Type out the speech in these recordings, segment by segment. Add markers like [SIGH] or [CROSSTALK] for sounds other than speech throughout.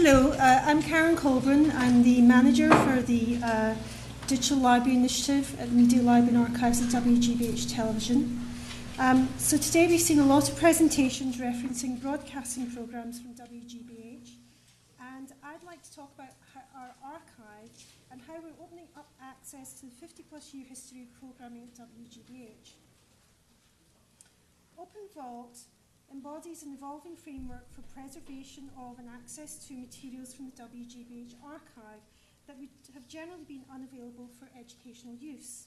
Hello, uh, I'm Karen Colburn. I'm the manager for the uh, Digital Library Initiative at the Media Library and Archives at WGBH Television. Um, so today we've seen a lot of presentations referencing broadcasting programs from WGBH, and I'd like to talk about our archive and how we're opening up access to the 50 plus year history of programming at WGBH. Open Vault embodies an evolving framework for preservation of and access to materials from the WGBH archive that would have generally been unavailable for educational use.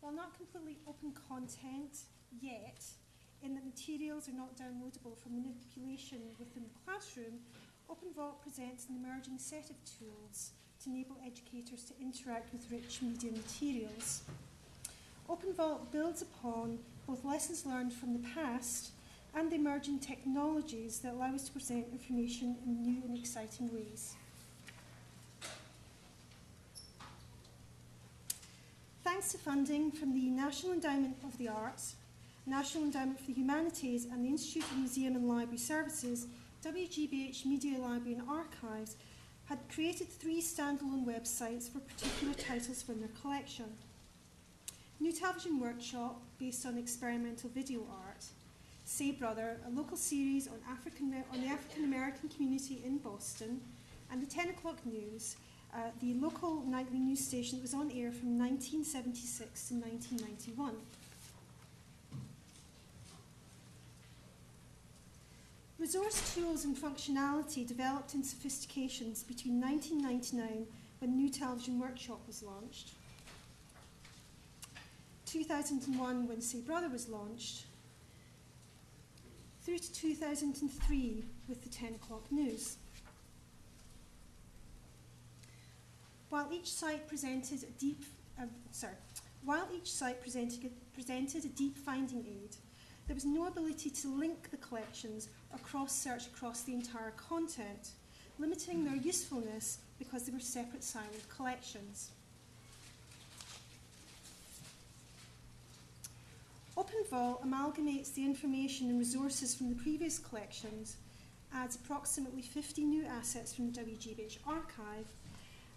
While not completely open content yet, in that materials are not downloadable for manipulation within the classroom, OpenVault presents an emerging set of tools to enable educators to interact with rich media materials. OpenVault builds upon both lessons learned from the past and emerging technologies that allow us to present information in new and exciting ways. Thanks to funding from the National Endowment of the Arts, National Endowment for the Humanities and the Institute of Museum and Library Services, WGBH Media Library and Archives had created three standalone websites for particular titles from their collection. New Television Workshop, based on experimental video art, Say Brother, a local series on, African, on the African American community in Boston, and the 10 o'clock news, uh, the local nightly news station that was on air from 1976 to 1991. Resource tools and functionality developed in sophistications between 1999, when New Television Workshop was launched, 2001, when Say Brother was launched, through to 2003 with the 10 o'clock news. While each site presented a deep, uh, sorry, while each site presented, presented a deep finding aid, there was no ability to link the collections or cross-search across the entire content, limiting their usefulness because they were separate siloed collections. OpenVault amalgamates the information and resources from the previous collections, adds approximately 50 new assets from the WGBH archive,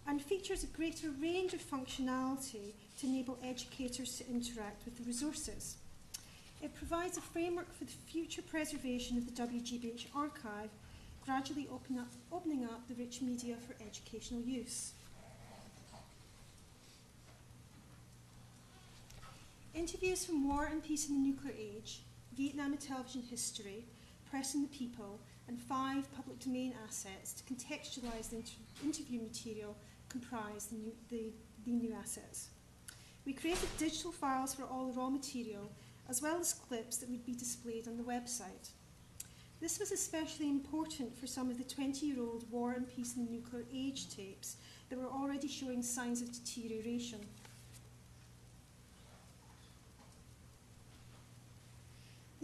and features a greater range of functionality to enable educators to interact with the resources. It provides a framework for the future preservation of the WGBH archive, gradually open up, opening up the rich media for educational use. Interviews from War and Peace in the Nuclear Age, Vietnam and Television History, Press and the People, and five public domain assets to contextualise the inter interview material comprise the new, the, the new assets. We created digital files for all the raw material, as well as clips that would be displayed on the website. This was especially important for some of the 20-year-old War and Peace in the Nuclear Age tapes that were already showing signs of deterioration.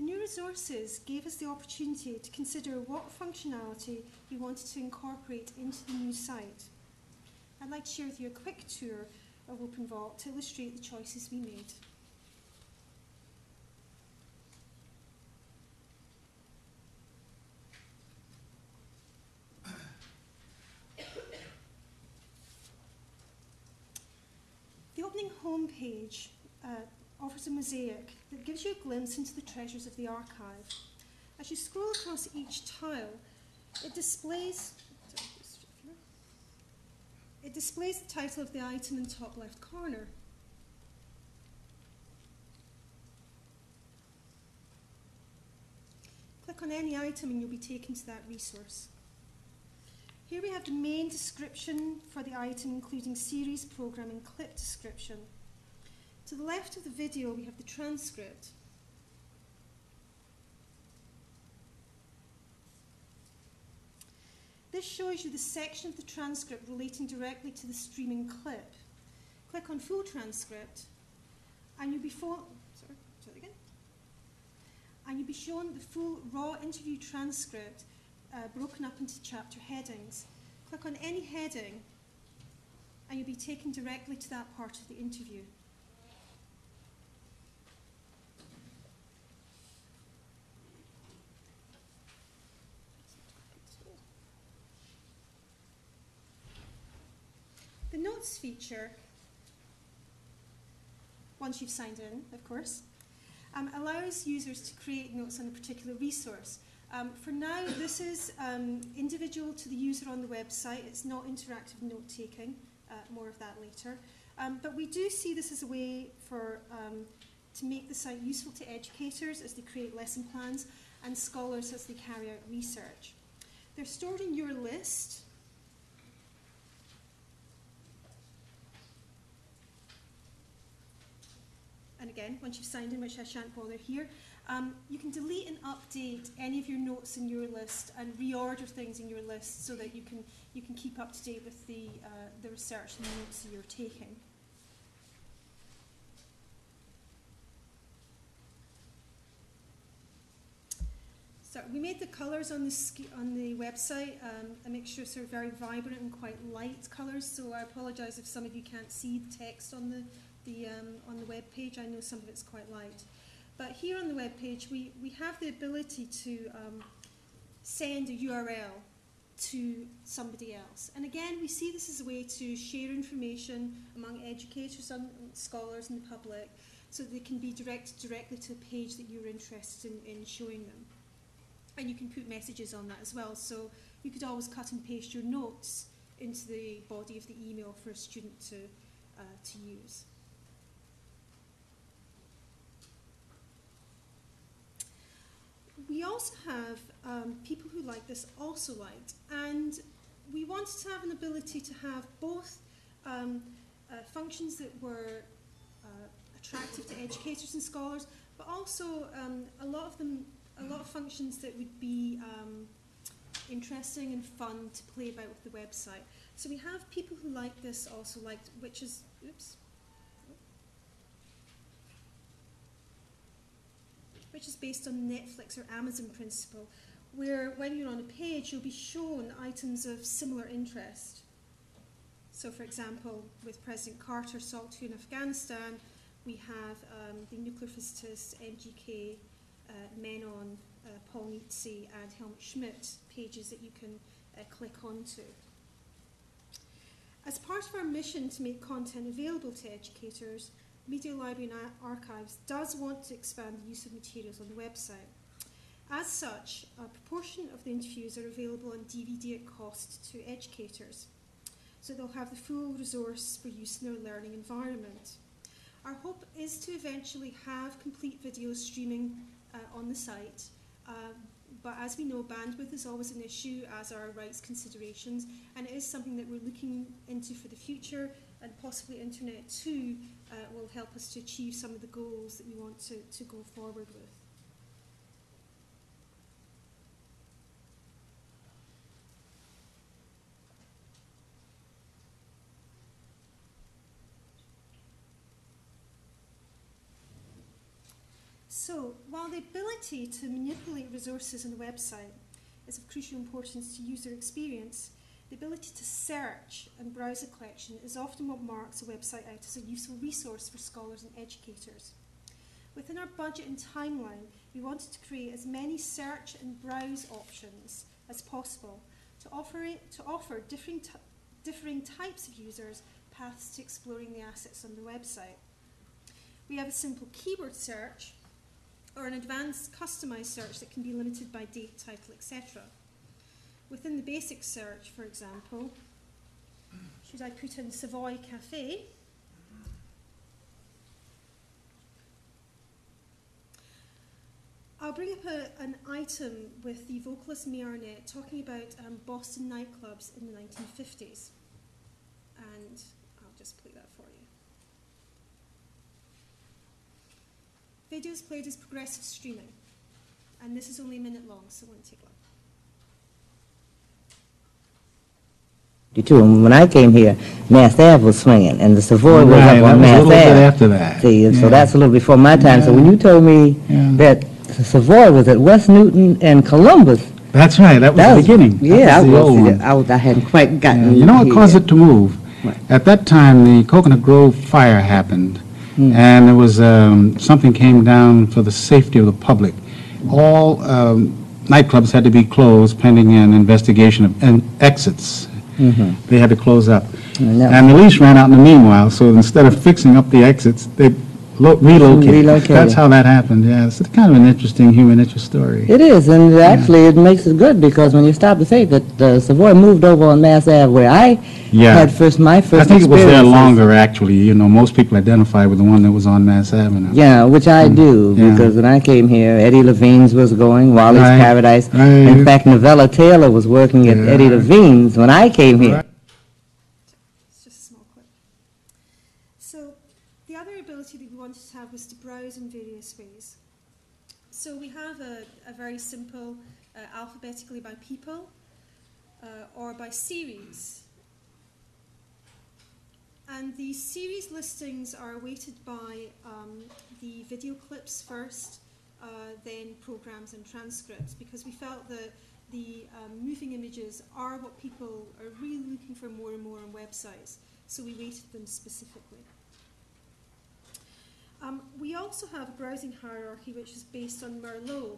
The new resources gave us the opportunity to consider what functionality we wanted to incorporate into the new site. I'd like to share with you a quick tour of OpenVault to illustrate the choices we made. [COUGHS] The opening homepage uh, offers a mosaic that gives you a glimpse into the treasures of the archive. As you scroll across each tile, it displays it displays the title of the item in the top left corner. Click on any item and you'll be taken to that resource. Here we have the main description for the item, including series, program, and clip description. To the left of the video, we have the transcript. This shows you the section of the transcript relating directly to the streaming clip. Click on full transcript, and you'll be sorry, sorry again. And you'll be shown the full raw interview transcript uh, broken up into chapter headings. Click on any heading, and you'll be taken directly to that part of the interview. Notes feature, once you've signed in, of course, um, allows users to create notes on a particular resource. Um, for now, this is um, individual to the user on the website. It's not interactive note taking. Uh, more of that later. Um, but we do see this as a way for um, to make the site useful to educators as they create lesson plans and scholars as they carry out research. They're stored in your list. And again, once you've signed in, which I shan't bother here, um, you can delete and update any of your notes in your list and reorder things in your list so that you can, you can keep up to date with the, uh, the research and the notes that you're taking. So we made the colours on the on the website um, a mixture of sort of very vibrant and quite light colours. So I apologise if some of you can't see the text on the the um, on the web page. I know some of it's quite light. But here on the web page, we, we have the ability to um, send a URL to somebody else. And again, we see this as a way to share information among educators and scholars and the public so they can be directed directly to a page that you're interested in, in showing them. And you can put messages on that as well. So you could always cut and paste your notes into the body of the email for a student to, uh, to use. We also have um, people who like this also liked, and we wanted to have an ability to have both um, uh, functions that were uh, attractive to educators and scholars, but also um, a lot of them, a lot of functions that would be um, interesting and fun to play about with the website. So we have people who like this also liked, which is, oops, which is based on Netflix or Amazon principle, where when you're on a page, you'll be shown items of similar interest. So, for example, with President Carter sought to in Afghanistan, we have um, the nuclear physicist MGK, uh, Menon, uh, Paul Nitze, and Helmut Schmidt pages that you can uh, click onto. As part of our mission to make content available to educators, Media Library and Archives does want to expand the use of materials on the website. As such, a proportion of the interviews are available on DVD at cost to educators, so they'll have the full resource for use in their learning environment. Our hope is to eventually have complete video streaming uh, on the site, uh, but as we know, bandwidth is always an issue, as are rights considerations, and it is something that we're looking into for the future, and possibly Internet 2 uh, will help us to achieve some of the goals that we want to, to go forward with. So, while the ability to manipulate resources on the website is of crucial importance to user experience, the ability to search and browse a collection is often what marks a website out as a useful resource for scholars and educators. Within our budget and timeline, we wanted to create as many search and browse options as possible to offer, it, to offer differing, differing types of users paths to exploring the assets on the website. We have a simple keyword search or an advanced customized search that can be limited by date, title, etc. Within the basic search, for example, should I put in Savoy Cafe? I'll bring up a, an item with the vocalist Mae Arnette talking about um, Boston nightclubs in the 1950s. And I'll just play that for you. Videos played as progressive streaming. And this is only a minute long, so it won't take long. And when I came here, Mass Ave was swinging, and the Savoy was Right, up that on was a Mass little bit Ave. after that. See, and so Yeah. that's a little before my time. So when you told me Yeah. that the Savoy was at West Newton and Columbus, That's right, that was that the was beginning. That Yeah, I was the old one. I, was, I hadn't quite Yeah, gotten. You know what here caused it to move? What? At that time, the Cocoanut Grove fire happened, Hmm. and there was, um, something came down for the safety of the public. All um, nightclubs had to be closed pending an investigation of and exits. Mhm. They had to close up. No. And the lease ran out in the meanwhile, so instead of fixing up the exits, they lo- relocated. Relocated. That's how that happened, yeah. It's kind of an interesting human interest story. It is, and actually, it makes it good, because when you stop to think that uh, Savoy moved over on Mass Ave where I Yeah. had first, my first I think it was there experiences. longer, actually. You know, most people identify with the one that was on Mass Avenue. Yeah, which I do, Mm, yeah. because when I came here, Eddie Levine's was going, Wally's Right, Paradise. right. In fact, Novella Taylor was working at Yeah. Eddie Levine's when I came here. Right. It's just a small clip. So the other ability that we wanted to in various ways. So we have a, a very simple uh, alphabetically by people uh, or by series. And the series listings are weighted by um, the video clips first, uh, then programs and transcripts, because we felt that the um, moving images are what people are really looking for more and more on websites, so we weighted them specifically. Um, we also have a browsing hierarchy which is based on Merlot.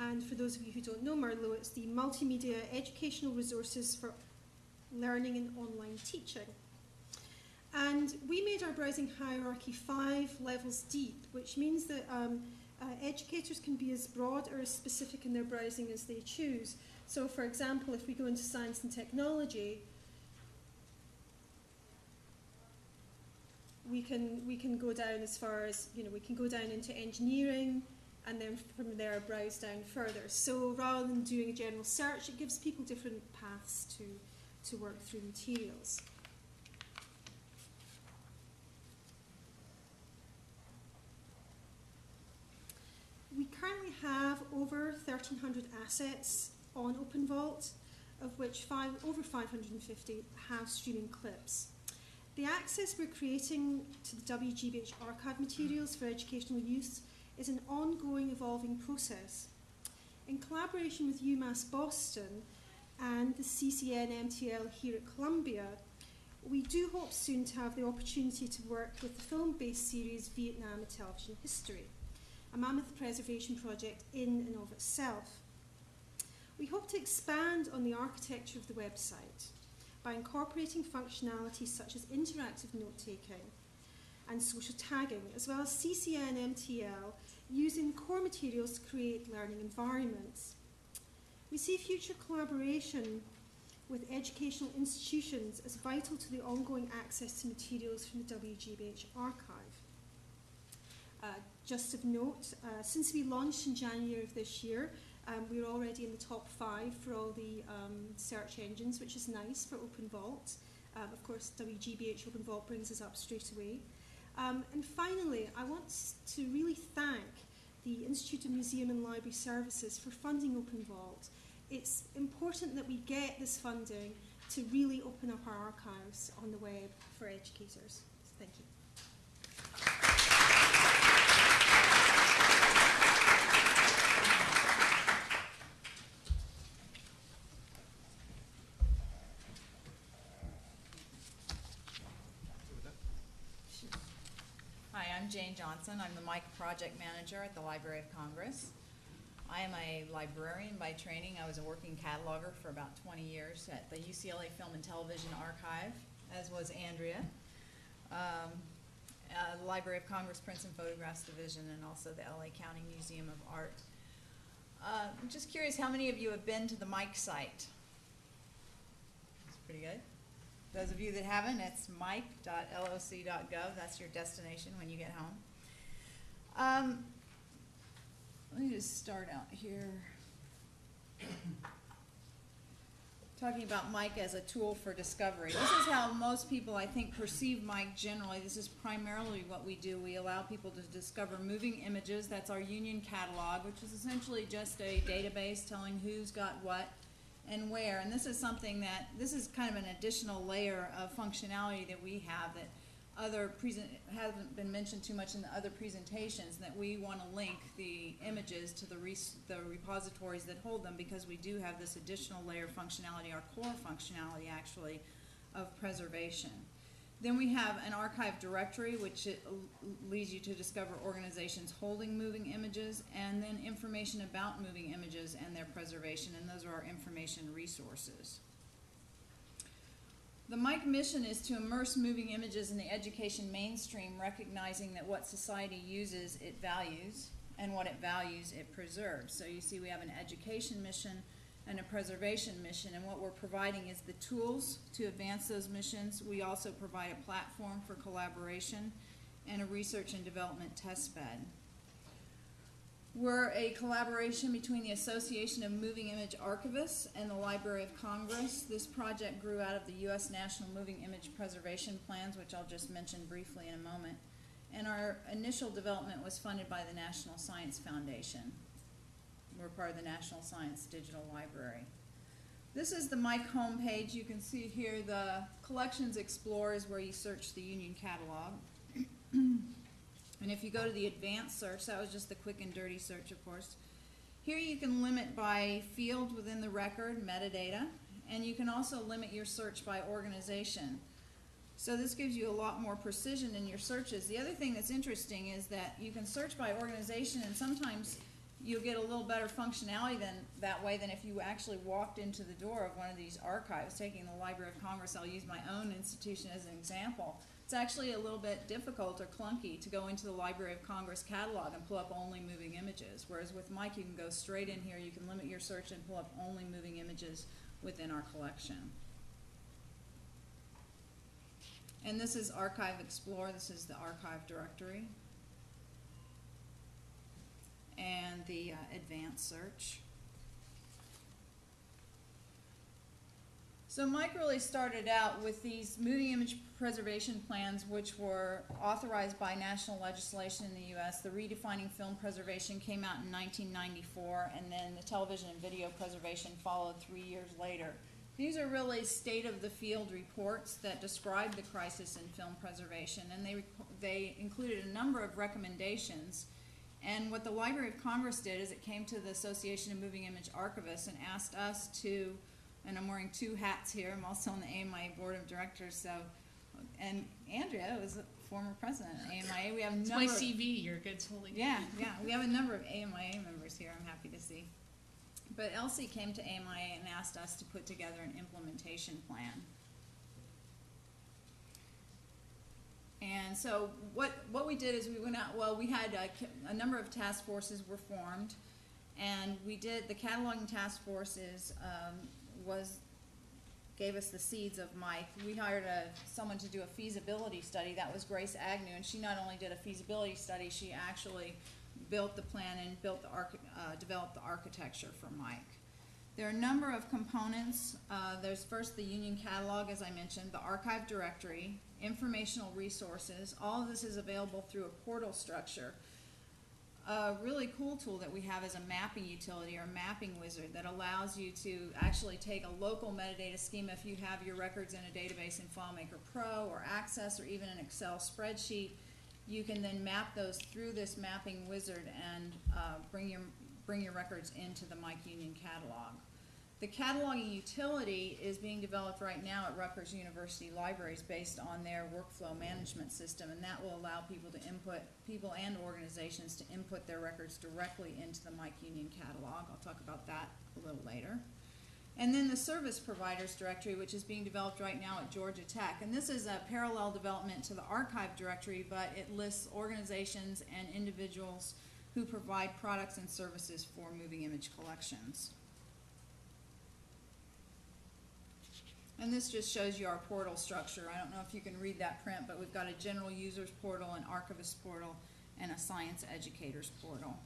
And for those of you who don't know Merlot, it's the multimedia educational resources for learning and online teaching. And we made our browsing hierarchy five levels deep, which means that um, uh, educators can be as broad or as specific in their browsing as they choose. So, for example, if we go into science and technology, we can we can go down as far as you know we can go down into engineering and then from there browse down further. So rather than doing a general search, it gives people different paths to to work through materials. We currently have over 1,300 assets on OpenVault, of which five, over 550 have streaming clips. The access we're creating to the WGBH archive materials for educational use is an ongoing evolving process. In collaboration with UMass Boston and the CCN MTL here at Columbia, we do hope soon to have the opportunity to work with the film-based series Vietnam Television History, a mammoth preservation project in and of itself. We hope to expand on the architecture of the website by incorporating functionalities such as interactive note taking and social tagging, as well as CCN and MTL using core materials to create learning environments. We see future collaboration with educational institutions as vital to the ongoing access to materials from the WGBH archive. Uh, just of note, uh, since we launched in January of this year, um, we're already in the top five for all the um, search engines, which is nice for Open Vault. Um, of course, WGBH Open Vault brings us up straight away. Um, and finally, I want to really thank the Institute of Museum and Library Services for funding Open Vault. It's important that we get this funding to really open up our archives on the web for educators. Thank you. Hi, I'm Jane Johnson. I'm the MIC Project Manager at the Library of Congress. I am a librarian by training. I was a working cataloger for about 20 years at the UCLA Film and Television Archive, as was Andrea. Um, uh, the Library of Congress Prints and Photographs Division, and also the LA County Museum of Art. Uh, I'm just curious how many of you have been to the MIC site? It's pretty good. Those of you that haven't, it's mic.loc.gov. That's your destination when you get home. Um, let me just start out here. [COUGHS] Talking about MIC as a tool for discovery. This is how most people, I think, perceive MIC generally. This is primarily what we do. We allow people to discover moving images. That's our union catalog, which is essentially just a database telling who's got what and where. And this is something that, this is kind of an additional layer of functionality that we have that other present, hasn't been mentioned too much in the other presentations, that we want to link the images to the res, the repositories that hold them because we do have this additional layer of functionality, our core functionality actually, of preservation. Then we have an archive directory, which leads you to discover organizations holding moving images, and then information about moving images and their preservation, and those are our information resources. The MIC mission is to immerse moving images in the education mainstream, recognizing that what society uses, it values, and what it values, it preserves. So you see, we have an education mission and a preservation mission, and what we're providing is the tools to advance those missions. We also provide a platform for collaboration and a research and development test bed. We're a collaboration between the Association of Moving Image Archivists and the Library of Congress. This project grew out of the U.S. National Moving Image Preservation Plans, which I'll just mention briefly in a moment. And our initial development was funded by the National Science Foundation. We're part of the National Science Digital Library. This is the MIC homepage. You can see here the Collections Explorer is where you search the Union Catalog. [CLEARS THROAT] And if you go to the advanced search, that was just the quick and dirty search, of course. Here you can limit by field within the record, metadata, and you can also limit your search by organization. So this gives you a lot more precision in your searches. The other thing that's interesting is that you can search by organization and sometimes you'll get a little better functionality than, that way than if you actually walked into the door of one of these archives, taking the Library of Congress, I'll use my own institution as an example. It's actually a little bit difficult or clunky to go into the Library of Congress catalog and pull up only moving images. Whereas with MIC, you can go straight in here, you can limit your search and pull up only moving images within our collection. And this is Archive Explorer, this is the archive directory. And the uh, advanced search. So MIC really started out with these moving image preservation plans, which were authorized by national legislation in the U.S. The redefining film preservation came out in 1994, and then the television and video preservation followed three years later. These are really state-of-the-field reports that describe the crisis in film preservation, and they, they included a number of recommendations. And what the Library of Congress did is it came to the Association of Moving Image Archivists and asked us to and I'm wearing two hats here. I'm also on the AMIA board of directors. So, and Andrea was a former president of AMIA. We have It's number. my CV. You're good holding. Yeah, yeah, we have a number of AMIA members here. I'm happy to see. But LC came to AMIA and asked us to put together an implementation plan. And so what, what we did is we went out, well, we had a, a number of task forces were formed. And we did, the cataloging task forces, um, was, gave us the seeds of MIC. We hired a, someone to do a feasibility study, that was Grace Agnew, and she not only did a feasibility study, she actually built the plan and built the arch, uh, developed the architecture for MIC. There are a number of components. Uh, there's first the union catalog, as I mentioned, the archive directory, informational resources. All of this is available through a portal structure. A really cool tool that we have is a mapping utility or mapping wizard that allows you to actually take a local metadata schema if you have your records in a database in FileMaker Pro or Access or even an Excel spreadsheet. You can then map those through this mapping wizard and uh, bring your bring your records into the MIC Union catalog. The cataloging utility is being developed right now at Rutgers University Libraries based on their workflow management system, and that will allow people to input, people and organizations to input their records directly into the MIC Union catalog. I'll talk about that a little later. And then the service providers directory, which is being developed right now at Georgia Tech. And this is a parallel development to the archive directory, but it lists organizations and individuals who provide products and services for moving image collections. And this just shows you our portal structure. I don't know if you can read that print, but we've got a general users portal, an archivist portal, and a science educators portal.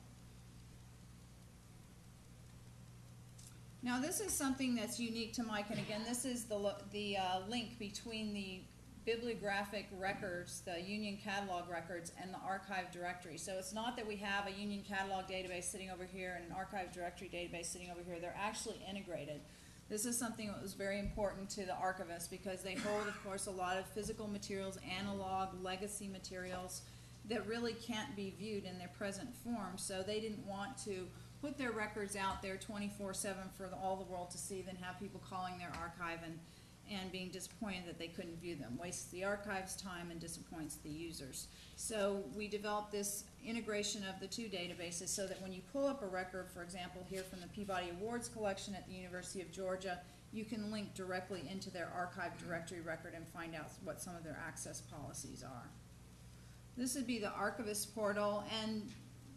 Now, this is something that's unique to MIC, and again, this is the, the uh, link between the bibliographic records, the Union catalog records, and the archive directory. So it's not that we have a Union catalog database sitting over here and an archive directory database sitting over here. They're actually integrated. This is something that was very important to the archivists because they hold, of course, a lot of physical materials, analog, legacy materials that really can't be viewed in their present form. So they didn't want to put their records out there twenty-four seven for the, all the world to see, then have people calling their archive and, and being disappointed that they couldn't view them. Wastes the archive's time and disappoints the users. So we developed this integration of the two databases so that when you pull up a record, for example, here from the Peabody Awards collection at the University of Georgia, you can link directly into their archive directory record and find out what some of their access policies are. This would be the archivist portal, and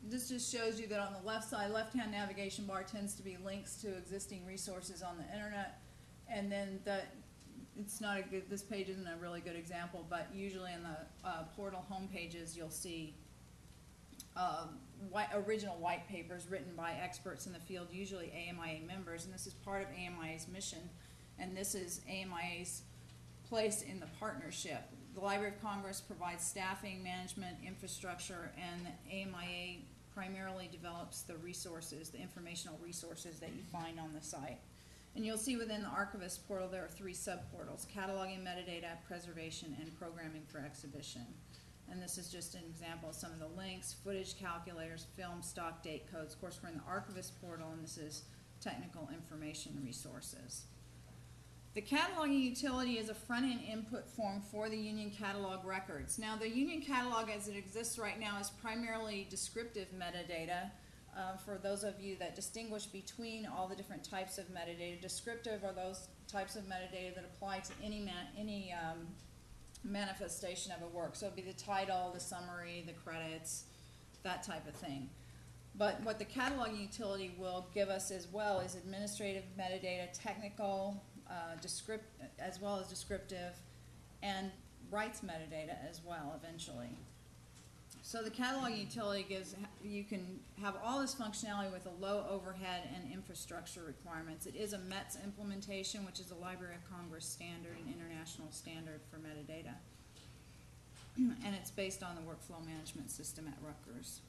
this just shows you that on the left side, left-hand navigation bar tends to be links to existing resources on the internet. And then the, it's not a good, this page isn't a really good example, but usually in the, uh, portal home pages, you'll see, um, white, original white papers written by experts in the field, usually AMIA members, and this is part of AMIA's mission. And this is AMIA's place in the partnership. The Library of Congress provides staffing, management, infrastructure, and AMIA primarily develops the resources, the informational resources that you find on the site. And you'll see within the archivist portal, there are three subportals, cataloging metadata, preservation, and programming for exhibition. And this is just an example of some of the links, footage calculators, film stock date codes. Of course, we're in the archivist portal, and this is technical information resources. The cataloging utility is a front-end input form for the Union Catalog records. Now, the Union Catalog as it exists right now is primarily descriptive metadata. Uh, for those of you that distinguish between all the different types of metadata, descriptive are those types of metadata that apply to any any um, manifestation of a work. So it'd be the title, the summary, the credits, that type of thing. But what the cataloging utility will give us as well is administrative metadata, technical, uh, descript, as well as descriptive, and rights metadata as well eventually. So the cataloging utility gives, you can have all this functionality with a low overhead and infrastructure requirements. It is a METS implementation, which is a Library of Congress standard and international standard for metadata. And it's based on the workflow management system at Rutgers.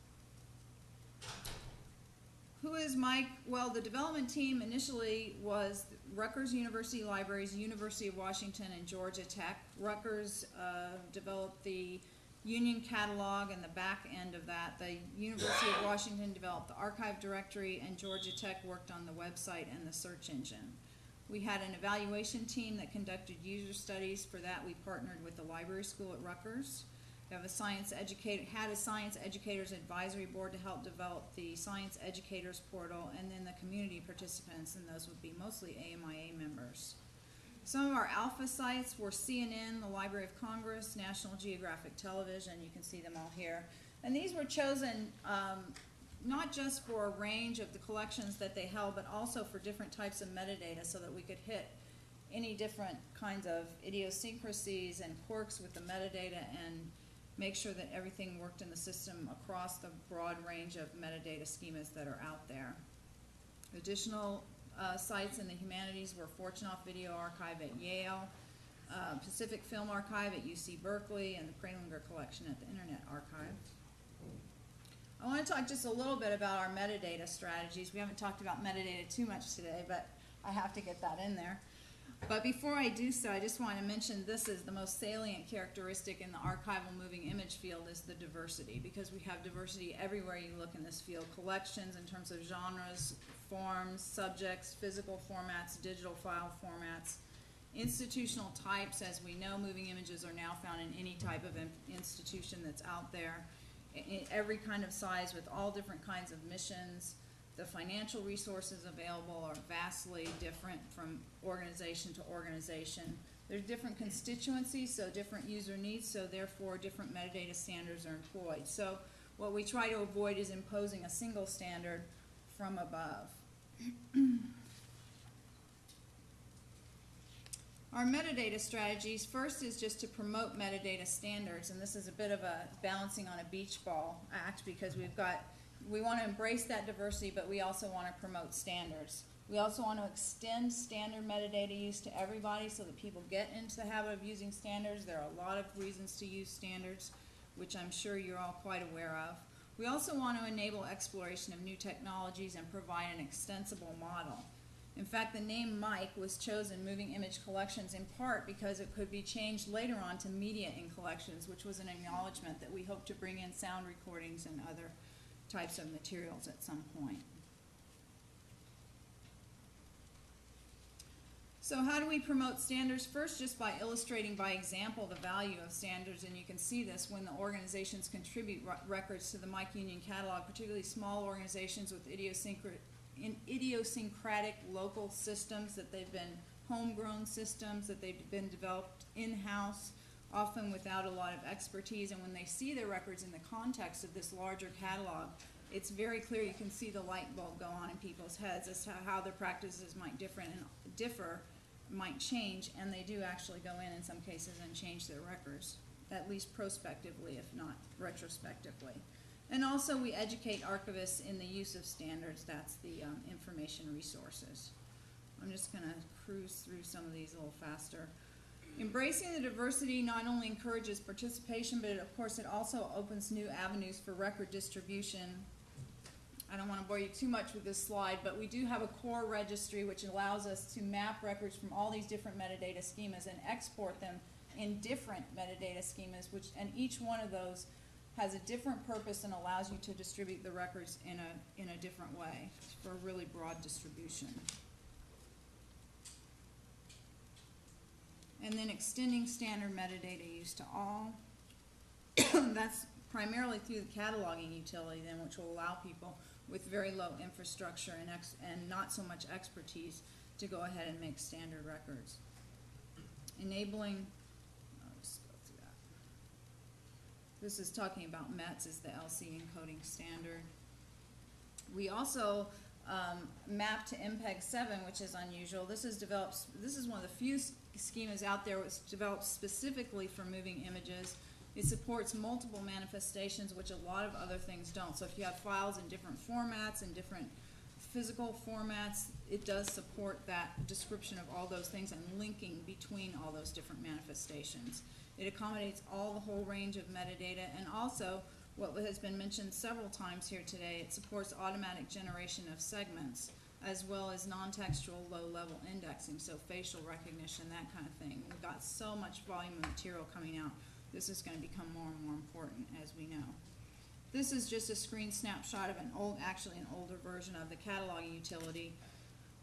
Who is MIC? Well, the development team initially was Rutgers University Libraries, University of Washington, and Georgia Tech. Rutgers uh, developed the Union catalog and the back end of that. The University of Washington developed the archive directory, and Georgia Tech worked on the website and the search engine. We had an evaluation team that conducted user studies. For that, we partnered with the library school at Rutgers. We have a science educator, had a science educators advisory board to help develop the science educators portal, and then the community participants, and those would be mostly AMIA members. Some of our alpha sites were CNN, the Library of Congress, National Geographic Television, you can see them all here. And these were chosen, um, not just for a range of the collections that they held, but also for different types of metadata so that we could hit any different kinds of idiosyncrasies and quirks with the metadata and make sure that everything worked in the system across the broad range of metadata schemas that are out there. Additional uh, sites in the humanities were Fortunoff Video Archive at Yale, uh, Pacific Film Archive at UC Berkeley, and the Prelinger Collection at the Internet Archive. I want to talk just a little bit about our metadata strategies. We haven't talked about metadata too much today, but I have to get that in there. But before I do so, I just want to mention this is the most salient characteristic in the archival moving image field is the diversity, because we have diversity everywhere you look in this field. Collections in terms of genres, forms, subjects, physical formats, digital file formats, institutional types. As we know, moving images are now found in any type of institution that's out there, in every kind of size with all different kinds of missions. The financial resources available are vastly different from organization to organization. There's different constituencies, so different user needs, so therefore different metadata standards are employed. So what we try to avoid is imposing a single standard from above. [CLEARS THROAT] Our metadata strategies, first is just to promote metadata standards, and this is a bit of a balancing on a beach ball act because we've got, we want to embrace that diversity, but we also want to promote standards. We also want to extend standard metadata use to everybody so that people get into the habit of using standards. There are a lot of reasons to use standards, which I'm sure you're all quite aware of. We also want to enable exploration of new technologies and provide an extensible model. In fact, the name MIC was chosen moving image collections in part because it could be changed later on to media in collections, which was an acknowledgement that we hope to bring in sound recordings and other types of materials at some point. So how do we promote standards? First, just by illustrating by example the value of standards, and you can see this when the organizations contribute re- records to the MIC Union catalog, particularly small organizations with idiosyncratic, in idiosyncratic local systems that they've been homegrown systems that they've been developed in-house, often without a lot of expertise. And when they see their records in the context of this larger catalog, it's very clear. You can see the light bulb go on in people's heads as to how their practices might different and differ, might change, and they do actually go in in some cases and change their records, at least prospectively, if not retrospectively. And also, we educate archivists in the use of standards. That's the um, information resources. I'm just gonna cruise through some of these a little faster. Embracing the diversity not only encourages participation, but it, of course, it also opens new avenues for record distribution. I don't wanna bore you too much with this slide, but we do have a core registry which allows us to map records from all these different metadata schemas and export them in different metadata schemas, which, and each one of those has a different purpose and allows you to distribute the records in a, in a different way for a really broad distribution. And then extending standard metadata use to all. [COUGHS] That's primarily through the cataloging utility then, which will allow people with very low infrastructure and and not so much expertise to go ahead and make standard records. Enabling, I'll just go through that. This is talking about METS is the LC encoding standard. We also um, map to MPEG seven, which is unusual. This is developed. This is one of the few schemas out there that's developed specifically for moving images. It supports multiple manifestations, which a lot of other things don't. So if you have files in different formats and different physical formats, it does support that description of all those things and linking between all those different manifestations. It accommodates all the whole range of metadata and also what has been mentioned several times here today, it supports automatic generation of segments as well as non-textual low-level indexing, so facial recognition, that kind of thing. We've got so much volume of material coming out, this is gonna become more and more important, as we know. This is just a screen snapshot of an old, actually an older version of the cataloging utility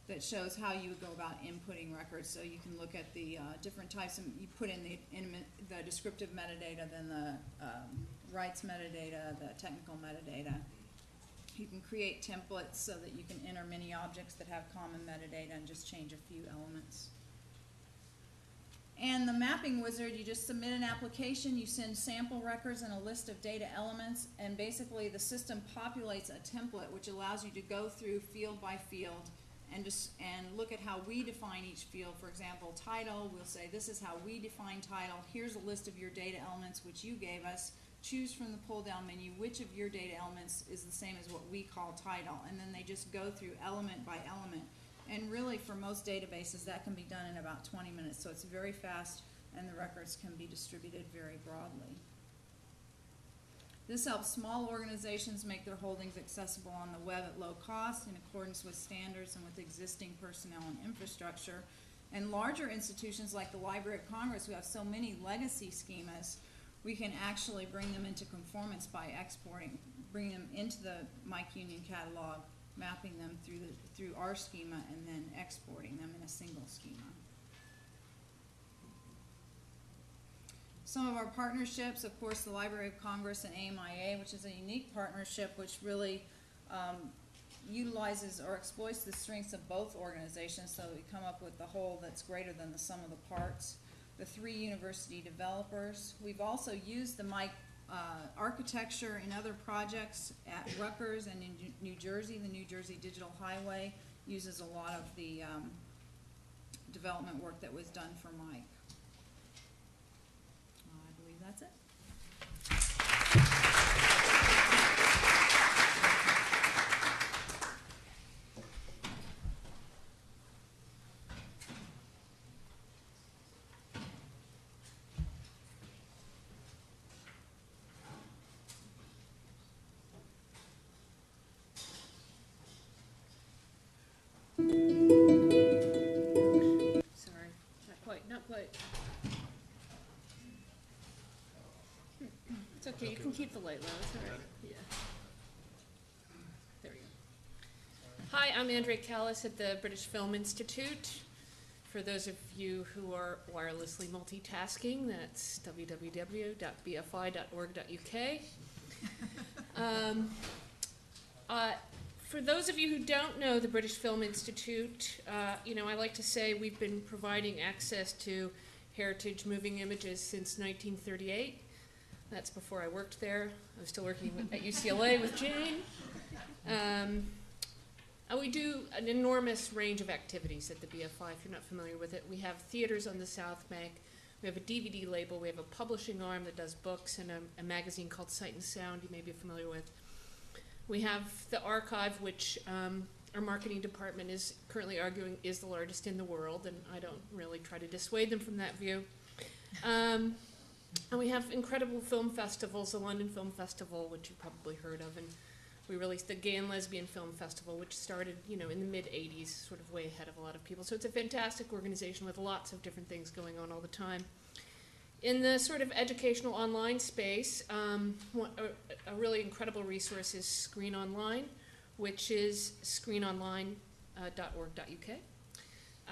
that shows how you would go about inputting records. So you can look at the uh, different types, and you put in the, in the descriptive metadata, then the um, rights metadata, the technical metadata. You can create templates so that you can enter many objects that have common metadata and just change a few elements. And the mapping wizard, you just submit an application, you send sample records and a list of data elements, and basically the system populates a template which allows you to go through field by field and just, and look at how we define each field. For example, title, we'll say, this is how we define title, here's a list of your data elements which you gave us. Choose from the pull-down menu which of your data elements is the same as what we call title, and then they just go through element by element. And really, for most databases, that can be done in about twenty minutes, so it's very fast, and the records can be distributed very broadly. This helps small organizations make their holdings accessible on the web at low cost in accordance with standards and with existing personnel and infrastructure. And larger institutions like the Library of Congress, who have so many legacy schemas, we can actually bring them into conformance by exporting, bring them into the MIC Union catalog, mapping them through the, through our schema, and then exporting them in a single schema. Some of our partnerships, of course, the Library of Congress and AMIA, which is a unique partnership which really um, utilizes or exploits the strengths of both organizations so that we come up with the whole that's greater than the sum of the parts. The three university developers. We've also used the MIC uh, architecture in other projects at Rutgers and in New Jersey. The New Jersey Digital Highway uses a lot of the um, development work that was done for MIC. Okay, you can keep the light low, it's all right, yeah. There we go. Hi, I'm Andrea Kalas at the British Film Institute. for those of you who are wirelessly multitasking, that's www.bfi.org.uk. [LAUGHS] Um, uh, for those of you who don't know the British Film Institute, uh, you know, I like to say we've been providing access to heritage moving images since 1938. That's before I worked there. I was still working with, [LAUGHS] at UCLA with Jane. Um, we do an enormous range of activities at the BFI, if you're not familiar with it. We have theaters on the South Bank. We have a DVD label. We have a publishing arm that does books and a, a magazine called Sight and Sound you may be familiar with. We have the archive, which um, our marketing department is currently arguing is the largest in the world, and I don't really try to dissuade them from that view. Um, and we have incredible film festivals, the London Film Festival, which you've probably heard of, and we released the Gay and Lesbian Film Festival, which started, you know, in the mid '80s, sort of way ahead of a lot of people. So it's a fantastic organization with lots of different things going on all the time. In the sort of educational online space, um, a, a really incredible resource is Screen Online, which is screenonline.org.uk.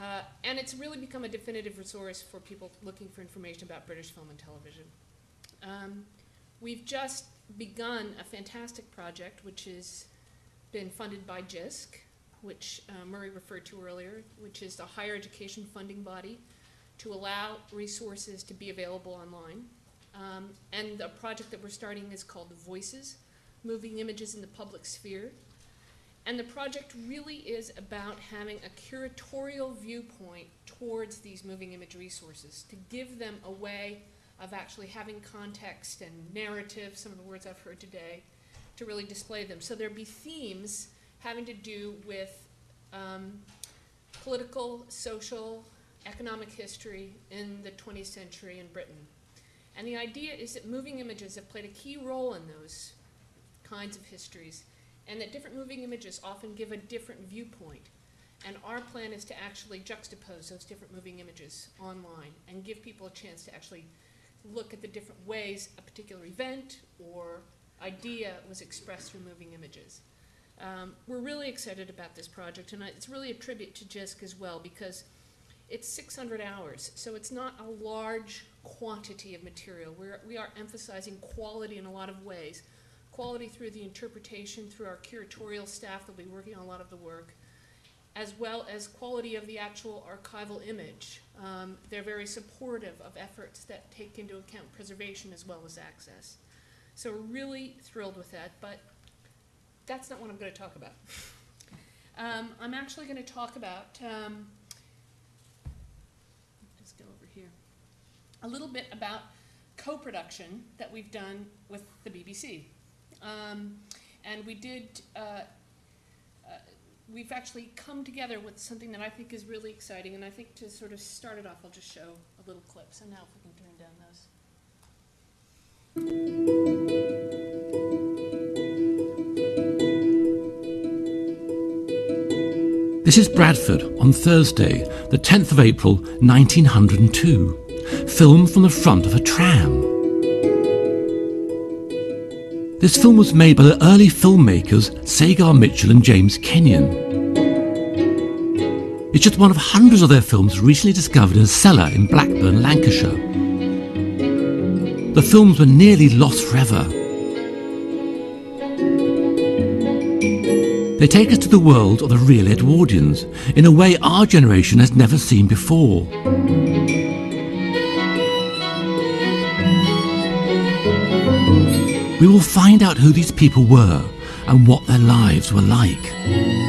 Uh, and it's really become a definitive resource for people looking for information about British film and television. Um, we've just begun a fantastic project which has been funded by JISC, which uh, Murray referred to earlier, which is the higher education funding body to allow resources to be available online. Um, and the project that we're starting is called Voices, Moving Images in the Public Sphere. And the project really is about having a curatorial viewpoint towards these moving image resources, to give them a way of actually having context and narrative, some of the words I've heard today, to really display them. So there'll be themes having to do with um, political, social, economic history in the 20th century in Britain. And the idea is that moving images have played a key role in those kinds of histories and that different moving images often give a different viewpoint. And our plan is to actually juxtapose those different moving images online and give people a chance to actually look at the different ways a particular event or idea was expressed through moving images. Um, we're really excited about this project, and it's really a tribute to JISC as well because it's 600 hours, so it's not a large quantity of material. We're, we are emphasizing quality in a lot of ways quality through the interpretation, through our curatorial staff that'll be working on a lot of the work, as well as quality of the actual archival image. Um, they're very supportive of efforts that take into account preservation as well as access. So we're really thrilled with that, but that's not what I'm going to talk about. [LAUGHS] um, I'm actually going to talk about, um, just go over here, a little bit about co-production that we've done with the BBC. Um, and we did, uh, uh, we've actually come together with something that I think is really exciting. And I think to sort of start it off, I'll just show a little clip. So now if we can turn down those. This is Bradford on Thursday, the 10th of April 1902. Filmed from the front of a tram. This film was made by the early filmmakers Sagar Mitchell and James Kenyon. It's just one of hundreds of their films recently discovered in a cellar in Blackburn, Lancashire. The films were nearly lost forever. They take us to the world of the real Edwardians in a way our generation has never seen before. We will find out who these people were and what their lives were like.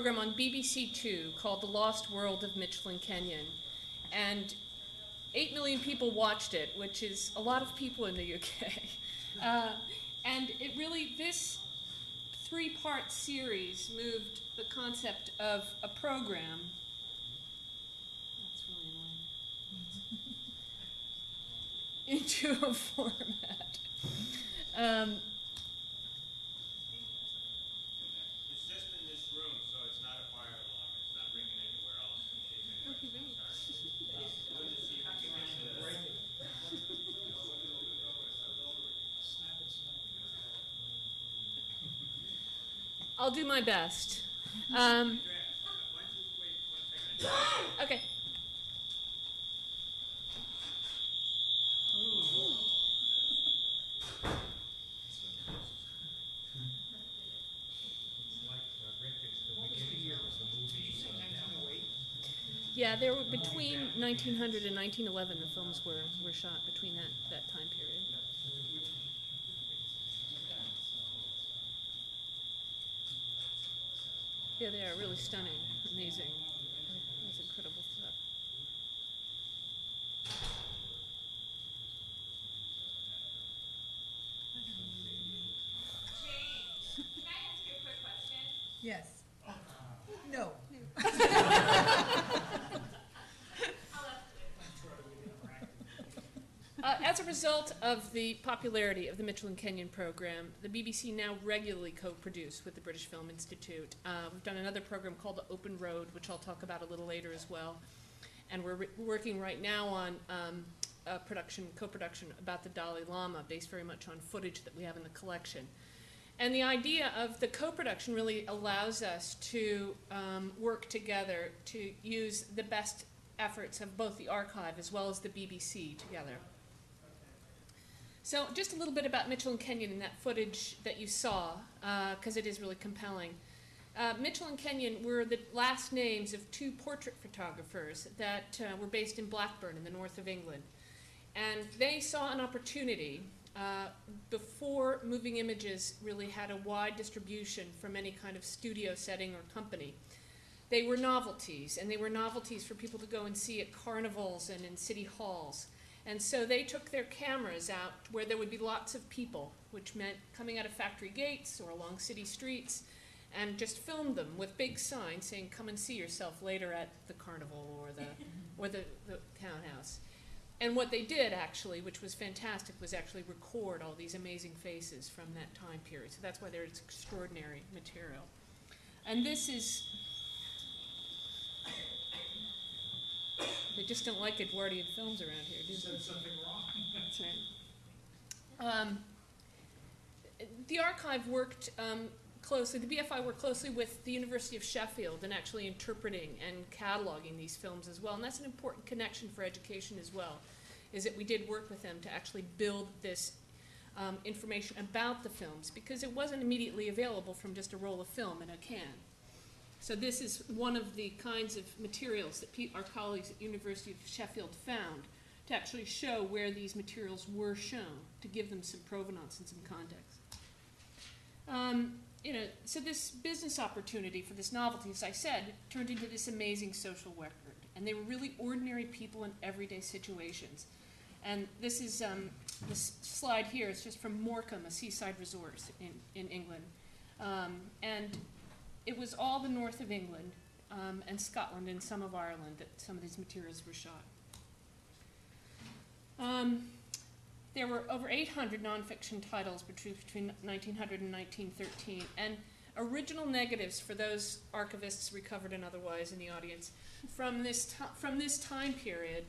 Program on BBC Two called The Lost World of Mitchell and Kenyon. And 8 million people watched it, which is a lot of people in the UK. [LAUGHS] Uh, and it really, this three part series moved the concept of a program. That's really annoying. [LAUGHS] into a format. Um, It's just in this room, so it's not a fire alarm, it's not ringing anywhere else in case anyone starts. I'll do my best. Um, okay. Yeah, there were between 1900 and 1911. The films were, were shot between that, that time period. Really stunning, amazing. That's incredible stuff. Can I ask you a quick question? Yes. No. Uh, as a result of the popularity of the Mitchell and Kenyon program, the BBC now regularly co-produce with the British Film Institute. Uh, we've done another program called The Open Road, which I'll talk about a little later as well. And we're re- working right now on um, a production, co-production about the Dalai Lama, based very much on footage that we have in the collection. And the idea of the co-production really allows us to um, work together to use the best efforts of both the archive as well as the BBC together. So, just a little bit about Mitchell and Kenyon and that footage that you saw, because it is really compelling. Uh, Mitchell and Kenyon were the last names of two portrait photographers that uh, were based in Blackburn in the north of England. And they saw an opportunity uh, before moving images really had a wide distribution from any kind of studio setting or company. They were novelties, and they were novelties for people to go and see at carnivals and in city halls. And so they took their cameras out where there would be lots of people, which meant coming out of factory gates or along city streets, and just filmed them with big signs saying, "Come and see yourself later at the carnival or the [LAUGHS] or the, the townhouse." And what they did actually, which was fantastic, was actually record all these amazing faces from that time period. So that's why there's extraordinary material. And this is just don't like Edwardian films around here, do they? something wrong. [LAUGHS] That's right. Um, the archive worked um, closely, the BFI worked closely with the University of Sheffield in actually interpreting and cataloging these films as well. And that's an important connection for education as well, is that we did work with them to actually build this um, information about the films because it wasn't immediately available from just a roll of film in a can. So this is one of the kinds of materials that our colleagues at University of Sheffield found to actually show where these materials were shown, to give them some provenance and some context. Um, you know, so this business opportunity for this novelty, as I said, turned into this amazing social record. And they were really ordinary people in everyday situations. And this is um, this slide here is just from Morecambe, a seaside resort in, in England. Um, and it was all the north of England um, and Scotland and some of Ireland that some of these materials were shot. Um, there were over 800 nonfiction titles between, between 1900 and 1913, and original negatives for those archivists recovered and otherwise in the audience from this, from this time period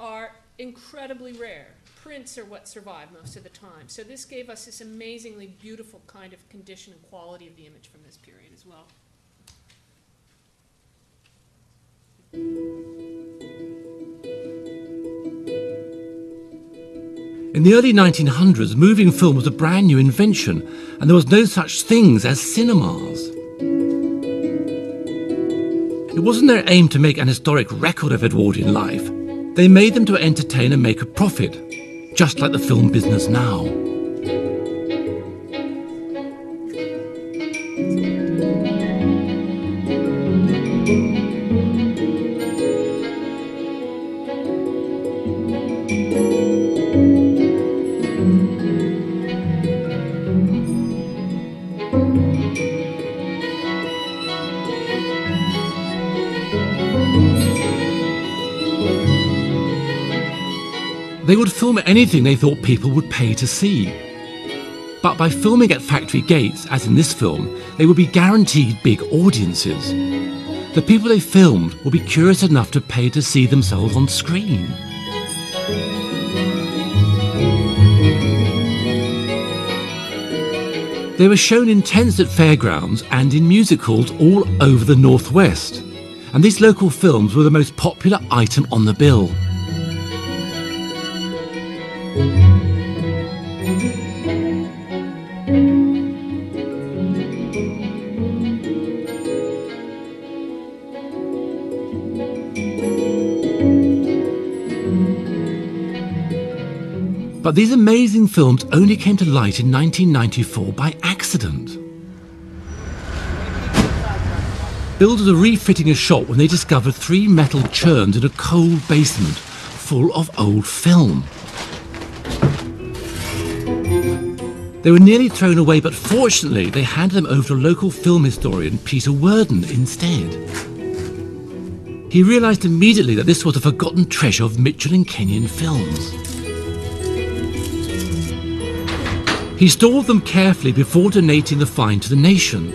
are incredibly rare. Prints are what survive most of the time. So this gave us this amazingly beautiful kind of condition and quality of the image from this period as well. In the early 1900s, moving film was a brand new invention, and there was no such things as cinemas. It wasn't their aim to make an historic record of Edwardian life. They made them to entertain and make a profit, just like the film business now. Anything they thought people would pay to see. But by filming at factory gates, as in this film, they would be guaranteed big audiences. The people they filmed would be curious enough to pay to see themselves on screen. They were shown in tents at fairgrounds and in music halls all over the Northwest. And these local films were the most popular item on the bill. But these amazing films only came to light in 1994 by accident. Builders were refitting a shop when they discovered three metal churns in a cold basement full of old film. They were nearly thrown away, but fortunately they handed them over to local film historian Peter Worden instead. He realised immediately that this was a forgotten treasure of Mitchell and Kenyon films. He stored them carefully before donating the find to the nation.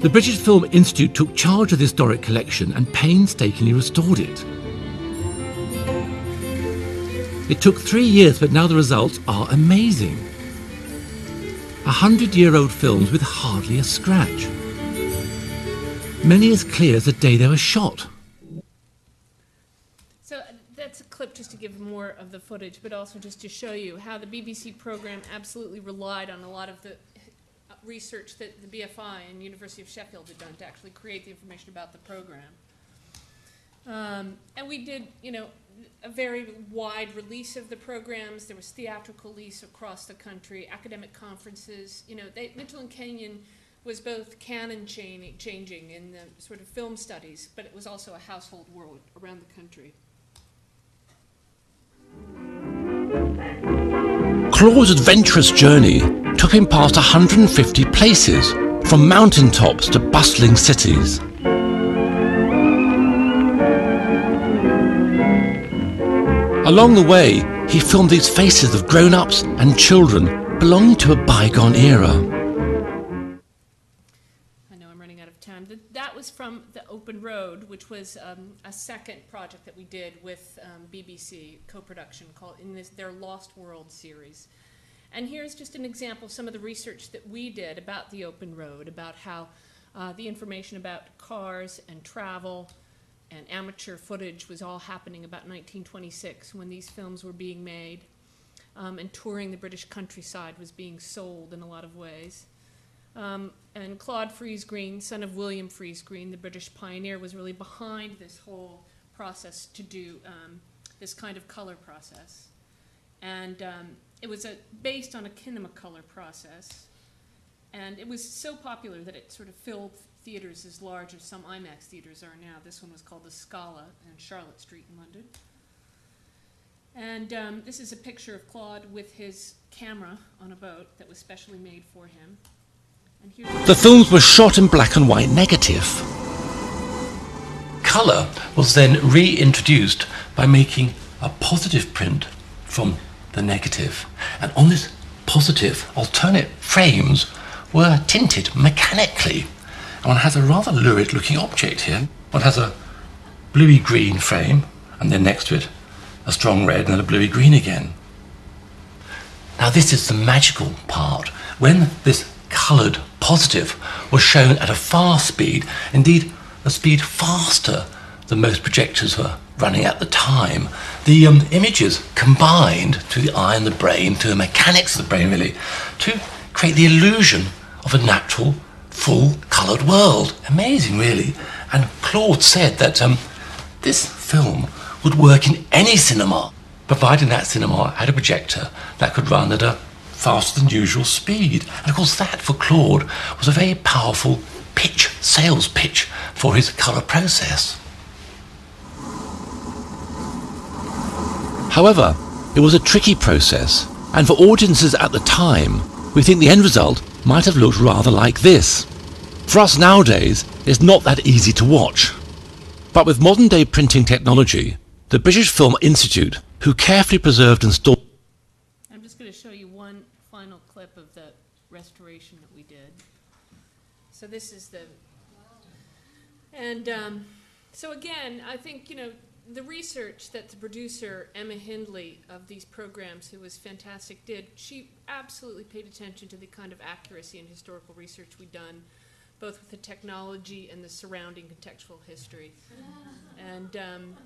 The British Film Institute took charge of the historic collection and painstakingly restored it. It took three years, but now the results are amazing. A hundred year old films with hardly a scratch. Many as clear as the day they were shot. So uh, that's a clip just to give more of the footage, but also just to show you how the BBC program absolutely relied on a lot of the research that the BFI and University of Sheffield had done to actually create the information about the program. Um, and we did, you know, a very wide release of the programs. There was theatrical release across the country, academic conferences. You know, they, Mitchell and Kenyon was both canon changing in the sort of film studies, but it was also a household word around the country. Claude's adventurous journey took him past 150 places, from mountaintops to bustling cities. Along the way, he filmed these faces of grown ups and children belonging to a bygone era. Open Road, which was um, a second project that we did with um, BBC co-production called in this their Lost World series. And here's just an example of some of the research that we did about the Open Road, about how uh, the information about cars and travel and amateur footage was all happening about 1926 when these films were being made. Um, and touring the British countryside was being sold in a lot of ways. Um, and Claude Friese-Greene, son of William Friese-Greene, the British pioneer, was really behind this whole process to do um, this kind of color process. And um, it was a, based on a kinemacolor process. And it was so popular that it sort of filled theaters as large as some IMAX theaters are now. This one was called the Scala in Charlotte Street in London. And um, this is a picture of Claude with his camera on a boat that was specially made for him. The films were shot in black and white negative. Colour was then reintroduced by making a positive print from the negative. And on this positive, alternate frames were tinted mechanically. And one has a rather lurid looking object here. One has a bluey green frame, and then next to it, a strong red, and then a bluey green again. Now, this is the magical part. When this coloured positive was shown at a fast speed, indeed a speed faster than most projectors were running at the time, the um, images combined to the eye and the brain, to the mechanics of the brain really, to create the illusion of a natural, full coloured world. Amazing, really. And Claude said that um, this film would work in any cinema, providing that cinema had a projector that could run at a faster than usual speed. And of course, that for Claude was a very powerful pitch, sales pitch for his colour process. However, it was a tricky process, and for audiences at the time, we think the end result might have looked rather like this. For us nowadays, it's not that easy to watch. But with modern day printing technology, the British Film Institute, who carefully preserved and stored I'm just going to show you one final clip of the restoration that we did. So this is the, and um, so again, I think, you know, the research that the producer, Emma Hindley, of these programs, who was fantastic, did, she absolutely paid attention to the kind of accuracy and historical research we'd done, both with the technology and the surrounding contextual history. And um,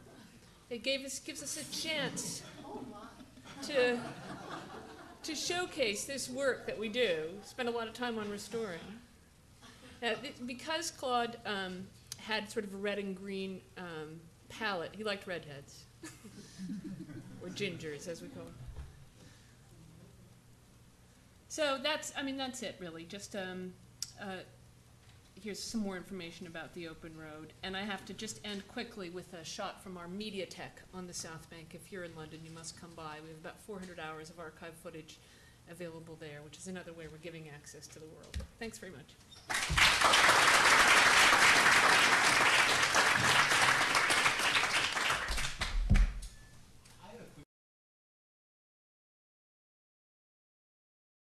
it gave us, gives us a chance to to showcase this work that we do, spend a lot of time on restoring. Th- because Claude um, had sort of a red and green um, palette, he liked redheads, [LAUGHS] or gingers, as we call them. So that's, I mean, that's it really. Just um, uh, here's some more information about the open road, and I have to just end quickly with a shot from our Mediatheque on the South Bank. If you're in London, you must come by. We have about 400 hours of archive footage available there, which is another way we're giving access to the world. Thanks very much.